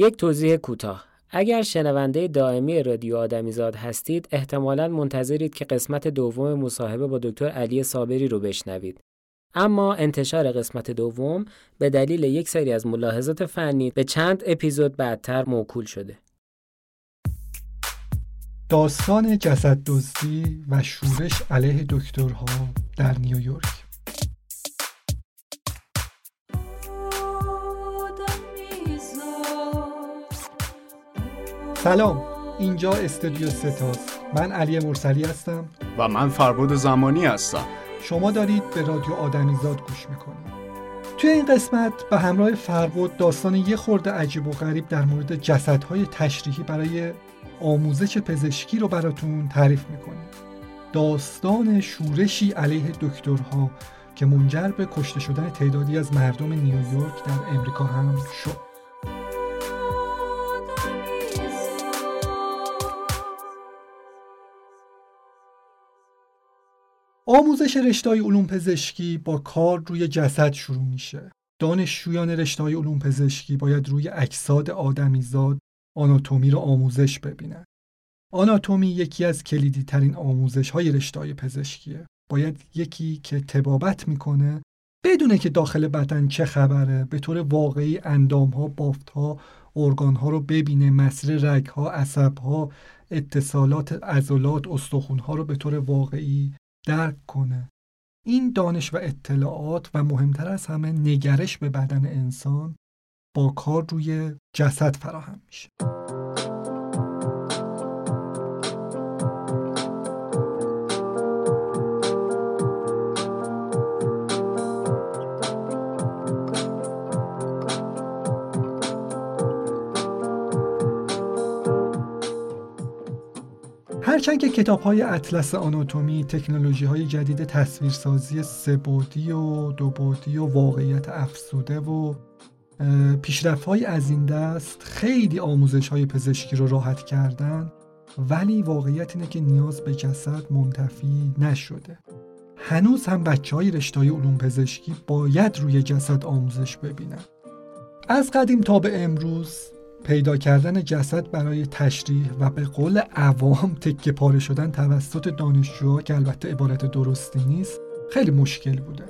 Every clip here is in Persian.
یک توضیح کوتاه. اگر شنونده دائمی رادیو آدمیزاد هستید احتمالا منتظرید که قسمت دوم مصاحبه با دکتر علی صابری رو بشنوید. اما انتشار قسمت دوم به دلیل یک سری از ملاحظات فنی به چند اپیزود بعدتر موکول شده. داستان جسد دزدی و شورش علیه دکترها در نیویورک. سلام. اینجا استودیو ستاست من علی مرسلی هستم. و من فربود زمانی هستم. شما دارید به رادیو آدمیزاد گوش می‌کنید. توی این قسمت به همراه فربود داستان یه خورده عجیب و غریب در مورد جسدهای تشریحی برای آموزش پزشکی رو براتون تعریف می‌کنیم. داستان شورشی علیه دکترها که منجر به کشته شدن تعدادی از مردم نیویورک در امریکا هم شد. آموزش رشته علوم پزشکی با کار روی جسد شروع میشه. دانشجویان رشته علوم پزشکی باید روی اجساد آدمیزاد آناتومی رو آموزش ببینن. آناتومی یکی از کلیدی ترین آموزش های رشته پزشکیه. باید یکی که تبابت می‌کنه بدونه که داخل بدن چه خبره به طور واقعی اندام ها بافت ها ارگان ها رو ببینه مسیر رگ ها عصب ها اتصالات عضلات استخون ها رو به طور واقعی درک کنه. این دانش و اطلاعات و مهمتر از همه نگرش به بدن انسان با کار روی جسد فراهم میشه. هرچند که کتاب های اطلس آناتومی تکنولوژی های جدید تصویرسازی سبودی و دوبودی و واقعیت افسوده و پیشرفت های از این دست خیلی آموزش های پزشکی رو راحت کردن ولی واقعیت اینه که نیاز به جسد منتفی نشده. هنوز هم بچه های رشته علوم پزشکی باید روی جسد آموزش ببینن. از قدیم تا به امروز پیدا کردن جسد برای تشریح و به قول عوام تکه پاره شدن توسط دانشجوها که البته عبارت درستی نیست خیلی مشکل بوده.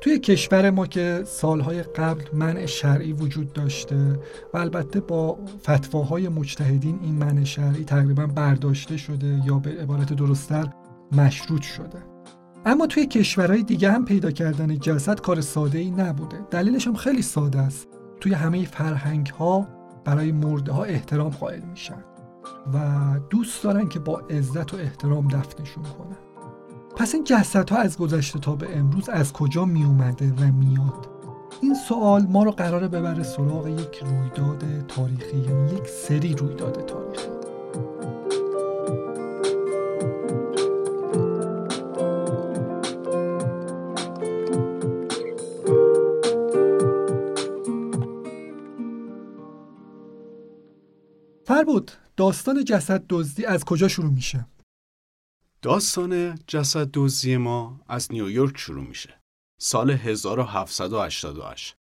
توی کشور ما که سالهای قبل منع شرعی وجود داشته و البته با فتواهای مجتهدین این منع شرعی تقریبا برداشته شده یا به عبارت درستتر مشروط شده. اما توی کشورهای دیگه هم پیدا کردن جسد کار ساده ای نبوده. دلیلش هم خیلی ساده است. توی همه فرهنگ ها برای مرده ها احترام قائل میشن و دوست دارن که با عزت و احترام دفنشون کنن. پس این ها از گذشته تا به امروز از کجا می اومده و میاد؟ این سوال ما رو قراره ببره سراغ یک رویداد تاریخی یعنی یک سری رویداد تاریخی. بود داستان جسد دزدی از کجا شروع میشه؟ داستان جسد دزدی ما از نیویورک شروع میشه. سال 1788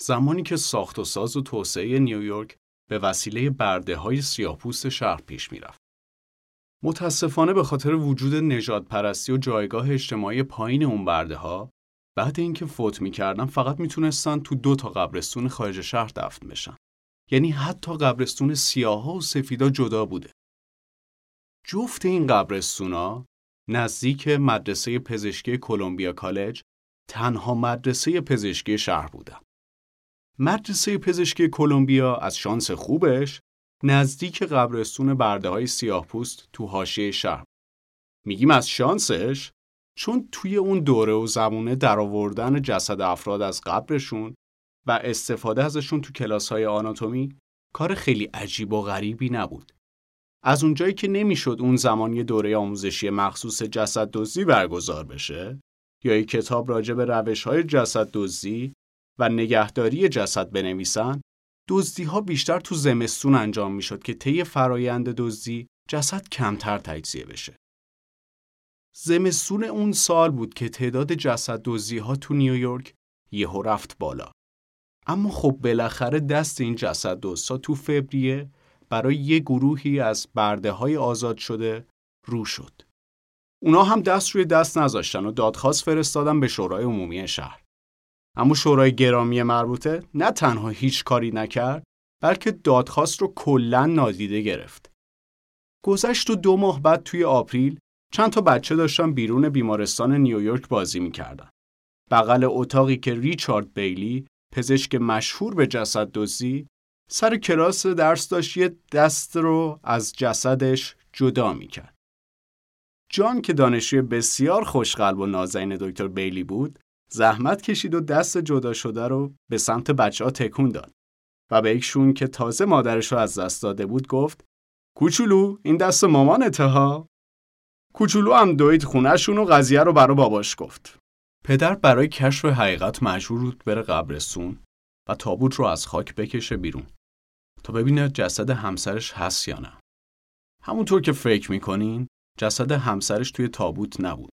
زمانی که ساخت و ساز و توسعه نیویورک به وسیله برده های سیاهپوست شهر پیش می‌رفت. متاسفانه به خاطر وجود نجات پرستی و جایگاه اجتماعی پایین اون برده ها بعد اینکه فوت می‌کردن فقط می‌تونستن تو دو تا قبرستون خارج شهر دفن بشن. یعنی حتی قبرستون سیاها و سفیدا جدا بوده. جفت این قبرستونا نزدیک مدرسه پزشکی کلمبیا کالج تنها مدرسه پزشکی شهر بودن. مدرسه پزشکی کلمبیا از شانس خوبش نزدیک قبرستون برده های سیاه پوست تو حاشیه شهر. میگیم از شانسش چون توی اون دوره و زمونه درآوردن جسد افراد از قبرشون و استفاده ازشون تو کلاس های آناتومی کار خیلی عجیب و غریبی نبود. از اونجایی که نمی‌شد اون زمان یه دوره آموزشی مخصوص جسد دزدی برگزار بشه یا یک کتاب راجع به روش های جسد دزدی و نگهداری جسد بنویسن دزدی ها بیشتر تو زمستون انجام می‌شد که طی فرایند دزدی جسد کمتر تجزیه بشه. زمستون اون سال بود که تعداد جسد دزدی ها تو نیویورک یهو رفت بالا. اما خب بالاخره دست این جسد دوستا تو فوریه برای یه گروهی از برده های آزاد شده رو شد. اونا هم دست روی دست نذاشتن و دادخواست فرستادن به شورای عمومی شهر. اما شورای گرامی مربوطه نه تنها هیچ کاری نکرد بلکه دادخواست رو کلا نادیده گرفت. گذشت و دو ماه بعد توی آپریل چند تا بچه داشتن بیرون بیمارستان نیویورک بازی می‌کردن. بغل اتاقی که ریچارد بیلی پزشک مشهور به جسد دزدی سر کلاس درس داشت یه دست رو از جسدش جدا می‌کرد. جان که دانشجوی بسیار خوشقلب و نازنین دکتر بیلی بود، زحمت کشید و دست جدا شده رو به سمت بچه ها تکون داد. و به یکشون که تازه مادرش رو از دست داده بود گفت کوچولو این دست مامانته ها؟ کوچولو هم دوید خونهشون و قضیه رو برا باباش گفت. پدر برای کشف حقیقت مجبور بود بره قبرستون و تابوت رو از خاک بکشه بیرون تا ببینه جسد همسرش هست یا نه. همونطور که فکر می‌کنین جسد همسرش توی تابوت نبود.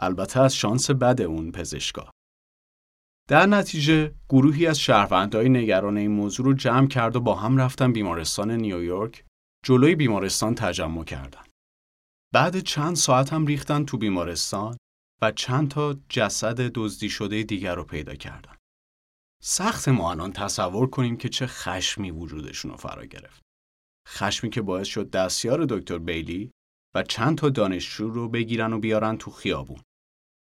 البته از شانس بد اون پزشکا. در نتیجه گروهی از شهروندهای نگران این موضوع رو جمع کرد و با هم رفتن بیمارستان نیویورک جلوی بیمارستان تجمع کردن. بعد چند ساعت هم ریختن تو بیمارستان و چند تا جسد دزدی شده دیگر رو پیدا کردن. سخت ما الان تصور کنیم که چه خشمی وجودشون رو فرا گرفت. خشمی که باعث شد دستیار دکتر بیلی و چند تا دانشجو رو بگیرن و بیارن تو خیابون.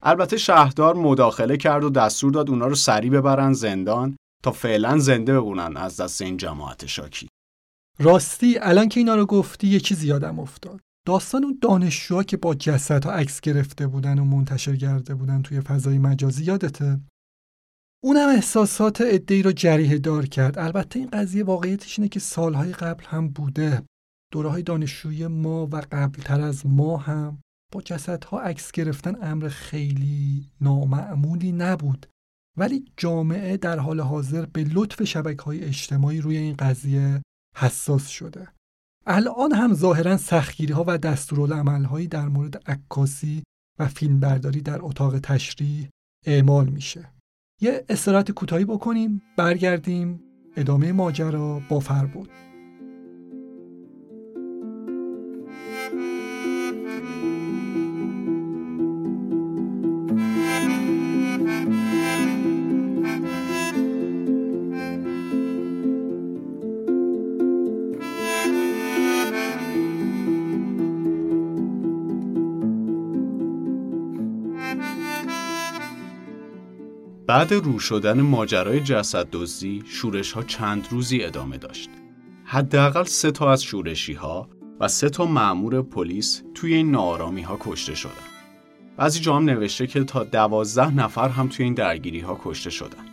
البته شهردار مداخله کرد و دستور داد اونا رو سریع ببرن زندان تا فعلا زنده بمونن از دست این جماعت شاکی. راستی الان که اینا رو گفتی یه چیزی یادم افتاد. داستان اون دانشجوها که با جسدها عکس گرفته بودن و منتشر کرده بودن توی فضای مجازی یادته؟ اونم احساسات ادهی رو جریه دار کرد. البته این قضیه واقعیتش اینه که سالهای قبل هم بوده. دوره های دانشجویی ما و قبلتر از ما هم با جسدها عکس گرفتن امر خیلی نامعمولی نبود ولی جامعه در حال حاضر به لطف شبکه های اجتماعی روی این قضیه حساس شده الان هم ظاهرا سختگیری ها و دستورالعمل هایی در مورد عکاسی و فیلمبرداری در اتاق تشریح اعمال میشه. یه استراحت کوتاهی بکنیم برگردیم ادامه ماجرا با فر بود بعد رو شدن ماجرای جسد دزدی شورش ها چند روزی ادامه داشت. حداقل سه تا از شورشی ها و سه تا مأمور پلیس توی این نارامی ها کشته شدن. بعضی جا هم نوشته که تا دوازده نفر هم توی این درگیری ها کشته شدن.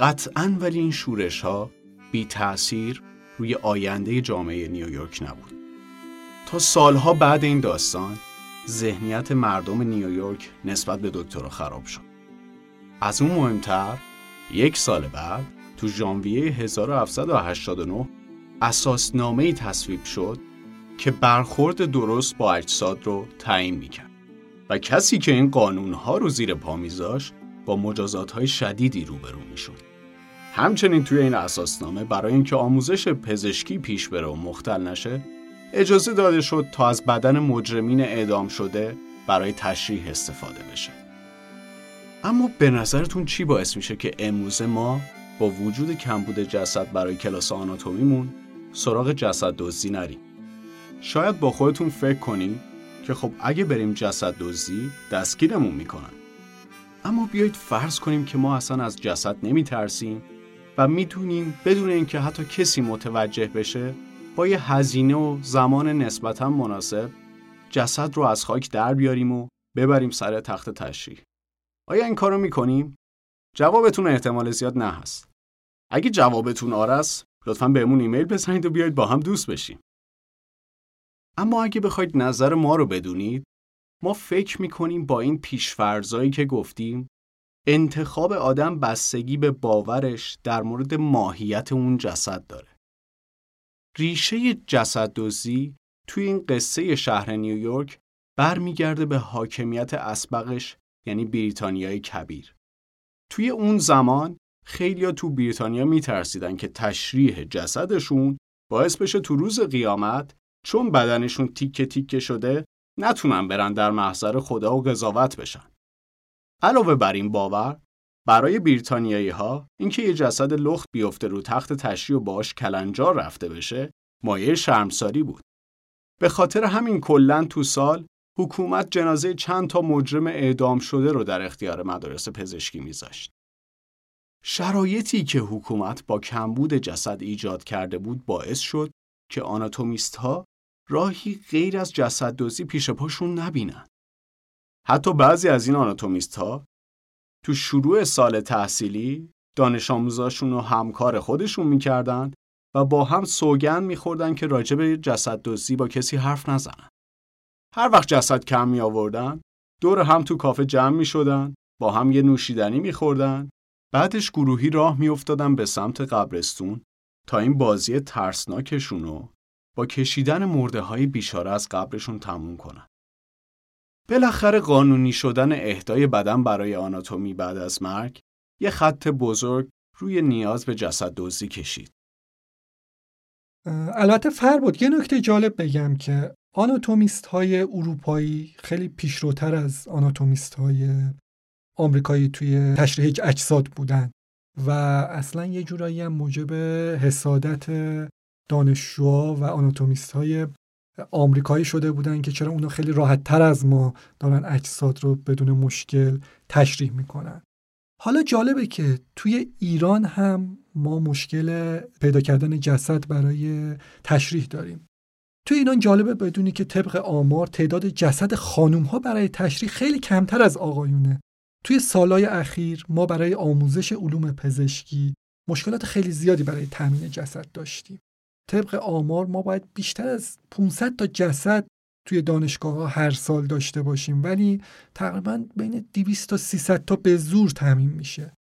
قطعا ولی این شورش ها بی تأثیر روی آینده جامعه نیویورک نبود. تا سالها بعد این داستان ذهنیت مردم نیویورک نسبت به دکترها خراب شد. از اون مهمتر یک سال بعد تو ژانویه 1789 اساسنامه ای تصویب شد که برخورد درست با اجساد رو تعیین می‌کرد و کسی که این قانونها رو زیر پا میذاشت با مجازات های شدیدی روبرو می‌شد. همچنین توی این اساسنامه برای اینکه آموزش پزشکی پیش بره و مختل نشه اجازه داده شد تا از بدن مجرمین اعدام شده برای تشریح استفاده بشه. اما به نظرتون چی باعث میشه که امروزه ما با وجود کمبود جسد برای کلاس آناتومیمون سراغ جسد دزدی نریم؟ شاید با خودتون فکر کنیم که خب اگه بریم جسد دزدی دستگیرمون می‌کنن. اما بیایید فرض کنیم که ما اصلا از جسد نمیترسیم و می‌تونیم بدون اینکه حتی کسی متوجه بشه با یه هزینه و زمان نسبتا مناسب جسد رو از خاک در بیاریم و ببریم سر تخت تشریح. آیا این کارو می‌کنیم؟ جوابتون احتمال زیاد نه هست. اگه جوابتون آره است، لطفا بهمون ایمیل بزنید و بیاید با هم دوست بشیم. اما اگه بخواید نظر ما رو بدونید، ما فکر می‌کنیم با این پیشفرزایی که گفتیم، انتخاب آدم بستگی به باورش در مورد ماهیت اون جسد داره. ریشه جسد دوزی توی این قصه شهر نیویورک برمیگرده به حاکمیت اسبقش یعنی بریتانیای کبیر. توی اون زمان خیلیا تو بریتانیا میترسیدن که تشریح جسدشون باعث بشه تو روز قیامت چون بدنشون تیکه تیکه شده نتونن برن در محضر خدا و قضاوت بشن. علاوه بر این باور برای بریتانیایی ها اینکه یه جسد لخت بیفته رو تخت تشریح و باش کلنجار رفته بشه مایه شرمساری بود. به خاطر همین کلن تو سال حکومت جنازه چند تا مجرم اعدام شده رو در اختیار مدارس پزشکی میذاشت. شرایطی که حکومت با کمبود جسد ایجاد کرده بود باعث شد که آناتومیست ها راهی غیر از جسد دوزی پیش پاشون نبینن. حتی بعضی از این آناتومیست ها تو شروع سال تحصیلی دانش آموزاشون و همکار خودشون می‌کردن و با هم سوگن میخوردن که راجع به جسد دوزی با کسی حرف نزنن. هر وقت جسد کم می آوردن دور هم تو کافه جمع می شدن با هم یه نوشیدنی می خوردن بعدش گروهی راه می افتادن به سمت قبرستون تا این بازی ترسناکشون رو با کشیدن مرده های بیشاره از قبرشون تموم کنن. بالاخره قانونی شدن اهدای بدن برای آناتومی بعد از مرگ یه خط بزرگ روی نیاز به جسد دوزی کشید. البته فر بود یه نکته جالب بگم که آناتومیست های اروپایی خیلی پیشروتر از آناتومیست های آمریکایی توی تشریح اجساد بودن و اصلا یه جورایی هم موجب حسادت دانشجوها و آناتومیست های آمریکایی شده بودن که چرا اونا خیلی راحت تر از ما دارن اجساد رو بدون مشکل تشریح می‌کنن. حالا جالبه که توی ایران هم ما مشکل پیدا کردن جسد برای تشریح داریم. توی ایران جالبه بدونی که طبق آمار تعداد جسد خانوم ها برای تشریح خیلی کمتر از آقایونه. توی سالهای اخیر ما برای آموزش علوم پزشکی مشکلات خیلی زیادی برای تامین جسد داشتیم. طبق آمار ما باید بیشتر از 500 تا جسد توی دانشگاه ها هر سال داشته باشیم ولی تقریبا بین 200 تا 300 تا به زور تامین میشه.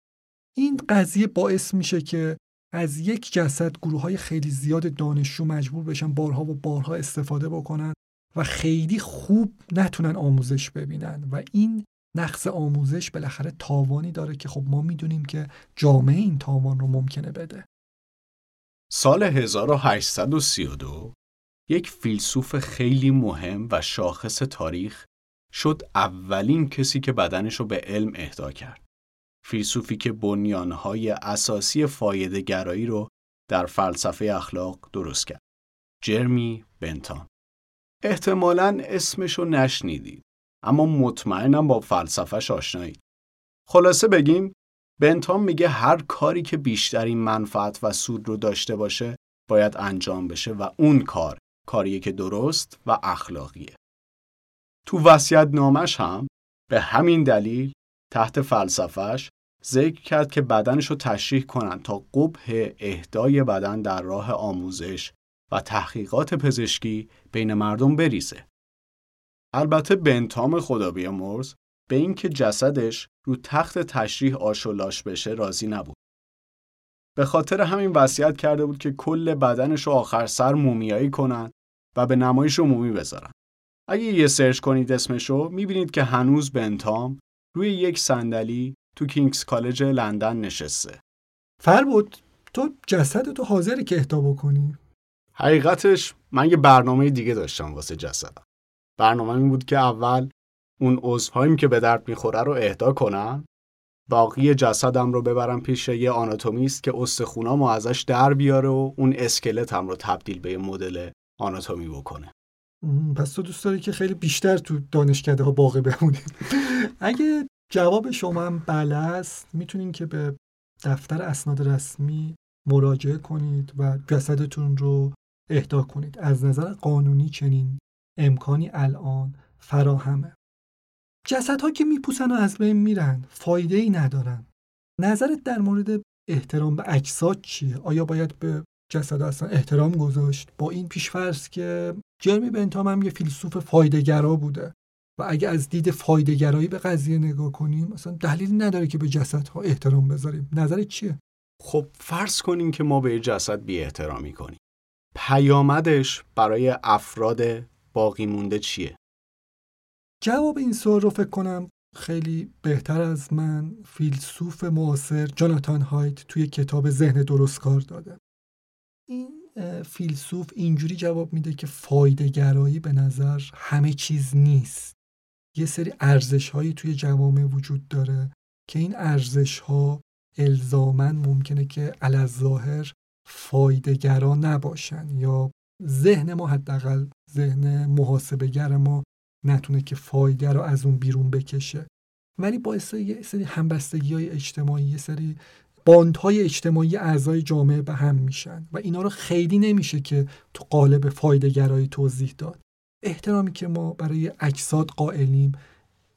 این قضیه باعث میشه که از یک جسد گروه های خیلی زیاد دانشجو مجبور بشن بارها و بارها استفاده بکنن و خیلی خوب نتونن آموزش ببینن و این نقص آموزش بالاخره تاوانی داره که خب ما می‌دونیم که جامعه این تاوان رو ممکنه بده سال 1832 یک فیلسوف خیلی مهم و شاخص تاریخ شد اولین کسی که بدنش رو به علم اهدا کرد. فیلسوفی که بنیانهای اساسی فایده گرایی رو در فلسفه اخلاق درست کرد. جرمی بنتام. احتمالاً اسمشو نشنیدید اما مطمئنم با فلسفهش آشنایید. خلاصه بگیم بنتام میگه هر کاری که بیشترین منفعت و سود رو داشته باشه باید انجام بشه و اون کار کاریه که درست و اخلاقیه. تو وسیعت نامش هم به همین دلیل تحت فلسفهش ذکر کرد که بدنش رو تشریح کنن تا قبه اهدای بدن در راه آموزش و تحقیقات پزشکی بین مردم بریزه. البته بنتام خدا بیامرز به اینکه جسدش رو تخت تشریح آشولاش بشه راضی نبود. به خاطر همین وصیت کرده بود که کل بدنش رو آخر سر مومیایی کنن و به نمایش عمومی بذارن. اگه یه سرچ کنید اسمشو می‌بینید که هنوز بنتام روی یک صندلی تو کینگز کالج لندن نشسته. فر بود تو جسد تو حاضری که اهدا بکنی؟ حقیقتش من یه برنامه دیگه داشتم واسه جسدم. برنامه این بود که اول اون عضوهاییم که به درد می‌خوره رو اهدا کنم باقی جسدم رو ببرم پیش یه آناتومیست که استخونامو ازش در بیاره و اون اسکلتم رو تبدیل به یه مدل آناتومی بکنه پس تو دوست داری که خیلی بیشتر تو دانشکده ها باقی بمونی. اگه جواب شما هم بله است می‌تونین که به دفتر اسناد رسمی مراجعه کنید و جسدتون رو اهدا کنید. از نظر قانونی چنین امکانی الان فراهمه. جسدها که میپوسن و از بین میرن فایده ای ندارن. نظرت در مورد احترام به اجساد چیه؟ آیا باید به جسد اصلا احترام گذاشت؟ با این پیشفرض که جرمی بنتام هم یه فیلسوف فایدهگرا بوده و اگه از دید فایدهگرایی به قضیه نگاه کنیم اصلا دلیلی نداره که به جسدها احترام بذاریم. نظرت چیه؟ خب فرض کنیم که ما به جسد بی احترامی کنیم. پیامدش برای افراد باقی مونده چیه؟ جواب این سوال رو فکر کنم خیلی بهتر از من فیلسوف معاصر جاناتان هایت توی کتاب ذهن درستکار داده. این فیلسوف اینجوری جواب میده که فایدهگرایی به نظر همه چیز نیست. یه سری ارزش هایی توی جوامع وجود داره که این ارزش ها الزامن ممکنه که ظاهر فایدهگرا نباشن یا ذهن ما حداقل ذهن محاسبگر ما نتونه که فایده رو از اون بیرون بکشه. ولی باعث یه سری همبستگی های اجتماعی یه سری باندهای اجتماعی اعضای جامعه به هم میشن و اینا رو خیلی نمیشه که تو قالب فایده توضیح داد. احترامی که ما برای اجساد قائلیم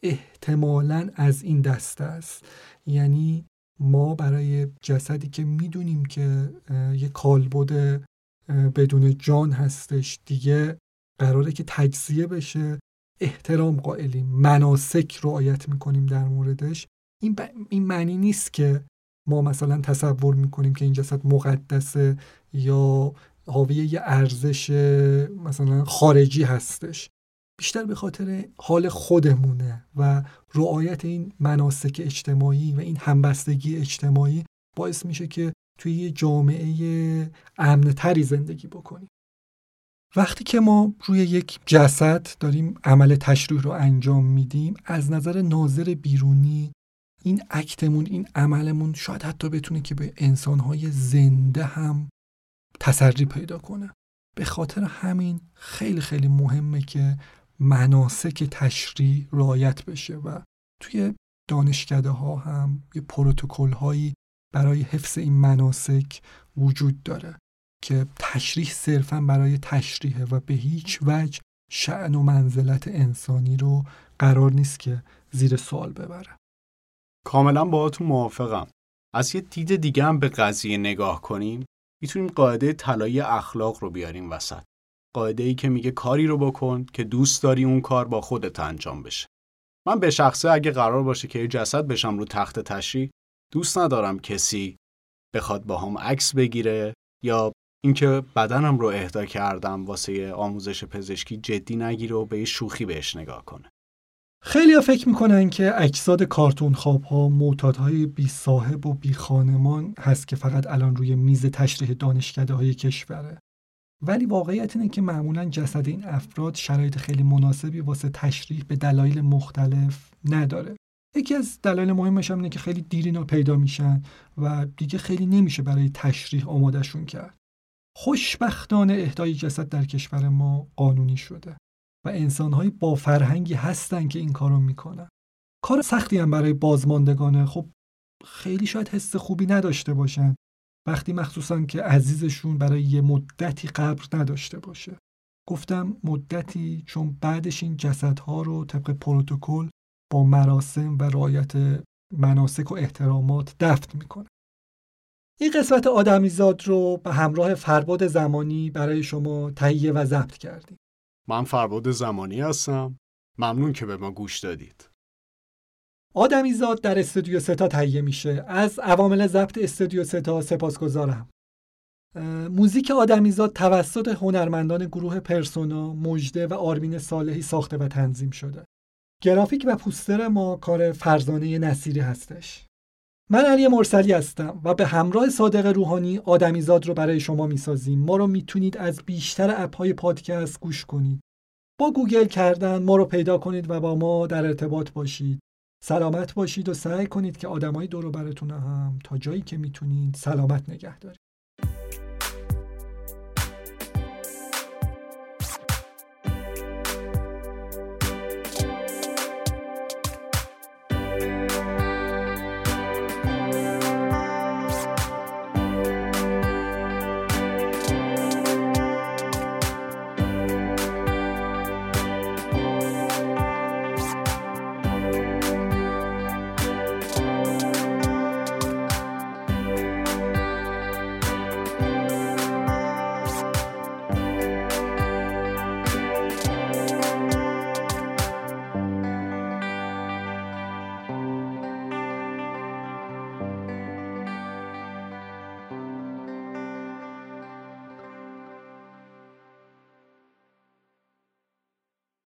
احتمالا از این دسته است. یعنی ما برای جسدی که می‌دونیم که یه کالبد بدون جان هستش دیگه قراره که تجزیه بشه احترام قائلیم. مناسک رعایت می‌کنیم در موردش. این, این معنی نیست که ما مثلا تصور می‌کنیم که این جسد مقدسه یا حاوی یه ارزش مثلا خارجی هستش. بیشتر به خاطر حال خودمونه و رعایت این مناسک اجتماعی و این همبستگی اجتماعی باعث میشه که توی یه جامعه امنتری زندگی بکنیم. وقتی که ما روی یک جسد داریم عمل تشریح رو انجام میدیم از نظر ناظر بیرونی این اکتمون این عملمون شاید حتی بتونه که به انسانهای زنده هم تسری پیدا کنه. به خاطر همین خیلی خیلی مهمه که مناسک تشریح رعایت بشه و توی دانشکده ها هم یه پروتکل هایی برای حفظ این مناسک وجود داره که تشریح صرفا برای تشریحه و به هیچ وجه شعن و منزلت انسانی رو قرار نیست که زیر سوال ببره. کاملا باهاتون موافقم. از یه دید دیگه هم به قضیه نگاه کنیم می‌تونیم قاعده طلایی اخلاق رو بیاریم وسط. قاعده ای که میگه کاری رو بکن که دوست داری اون کار با خودت انجام بشه. من به شخصه اگه قرار باشه که یه جسد بشم رو تخت تشریح دوست ندارم کسی بخواد با هم عکس بگیره یا اینکه بدنم رو اهدا کردم واسه آموزش پزشکی جدی نگیره و به شوخی بهش نگاه کنه. خیلی فکر می‌کنن که اجساد کارتون خواب ها های بی صاحب و بی خانمان هست که فقط الان روی میز تشریح دانشکده های کشوره. ولی واقعیت اینه که معمولا جسد این افراد شرایط خیلی مناسبی واسه تشریح به دلایل مختلف نداره. یکی از دلایل مهمش هم اینه که خیلی دیر اینا پیدا میشن و دیگه خیلی نمیشه برای تشریح آمادهشون کرد. خوشبختانه اهدای جسد در کشور ما قانونی شده. و انسانهایی با فرهنگی هستن که این کارو می‌کنن. کار سختی هم برای بازماندگانه. خب خیلی شاید حس خوبی نداشته باشن. وقتی مخصوصا که عزیزشون برای یه مدتی قبر نداشته باشه. گفتم مدتی چون بعدش این جسدها رو طبق پروتکل با مراسم و رعایت مناسک و احترامات دفن می‌کنه این قسمت آدمیزاد رو به همراه فرباد زمانی برای شما تهیه و ضبط کردیم. من فرباد زمانی هستم. ممنون که به ما گوش دادید. آدمیزاد در استودیو ستا تهیه میشه. از عوامل ضبط استودیو ستا سپاسگزارم. موزیک آدمیزاد توسط هنرمندان گروه پرسونا مجده و آرمین صالحی ساخته و تنظیم شده. گرافیک و پوستر ما کار فرزانه نصیری هستش. من علی مرسلی هستم و به همراه صادق روحانی آدمیزاد رو برای شما می‌سازیم. ما رو می‌تونید از بیشتر اپهای پادکست گوش کنید. با گوگل کردن ما رو پیدا کنید و با ما در ارتباط باشید. سلامت باشید و سعی کنید که آدمای دور براتون هم تا جایی که می‌تونید سلامت نگه دارید.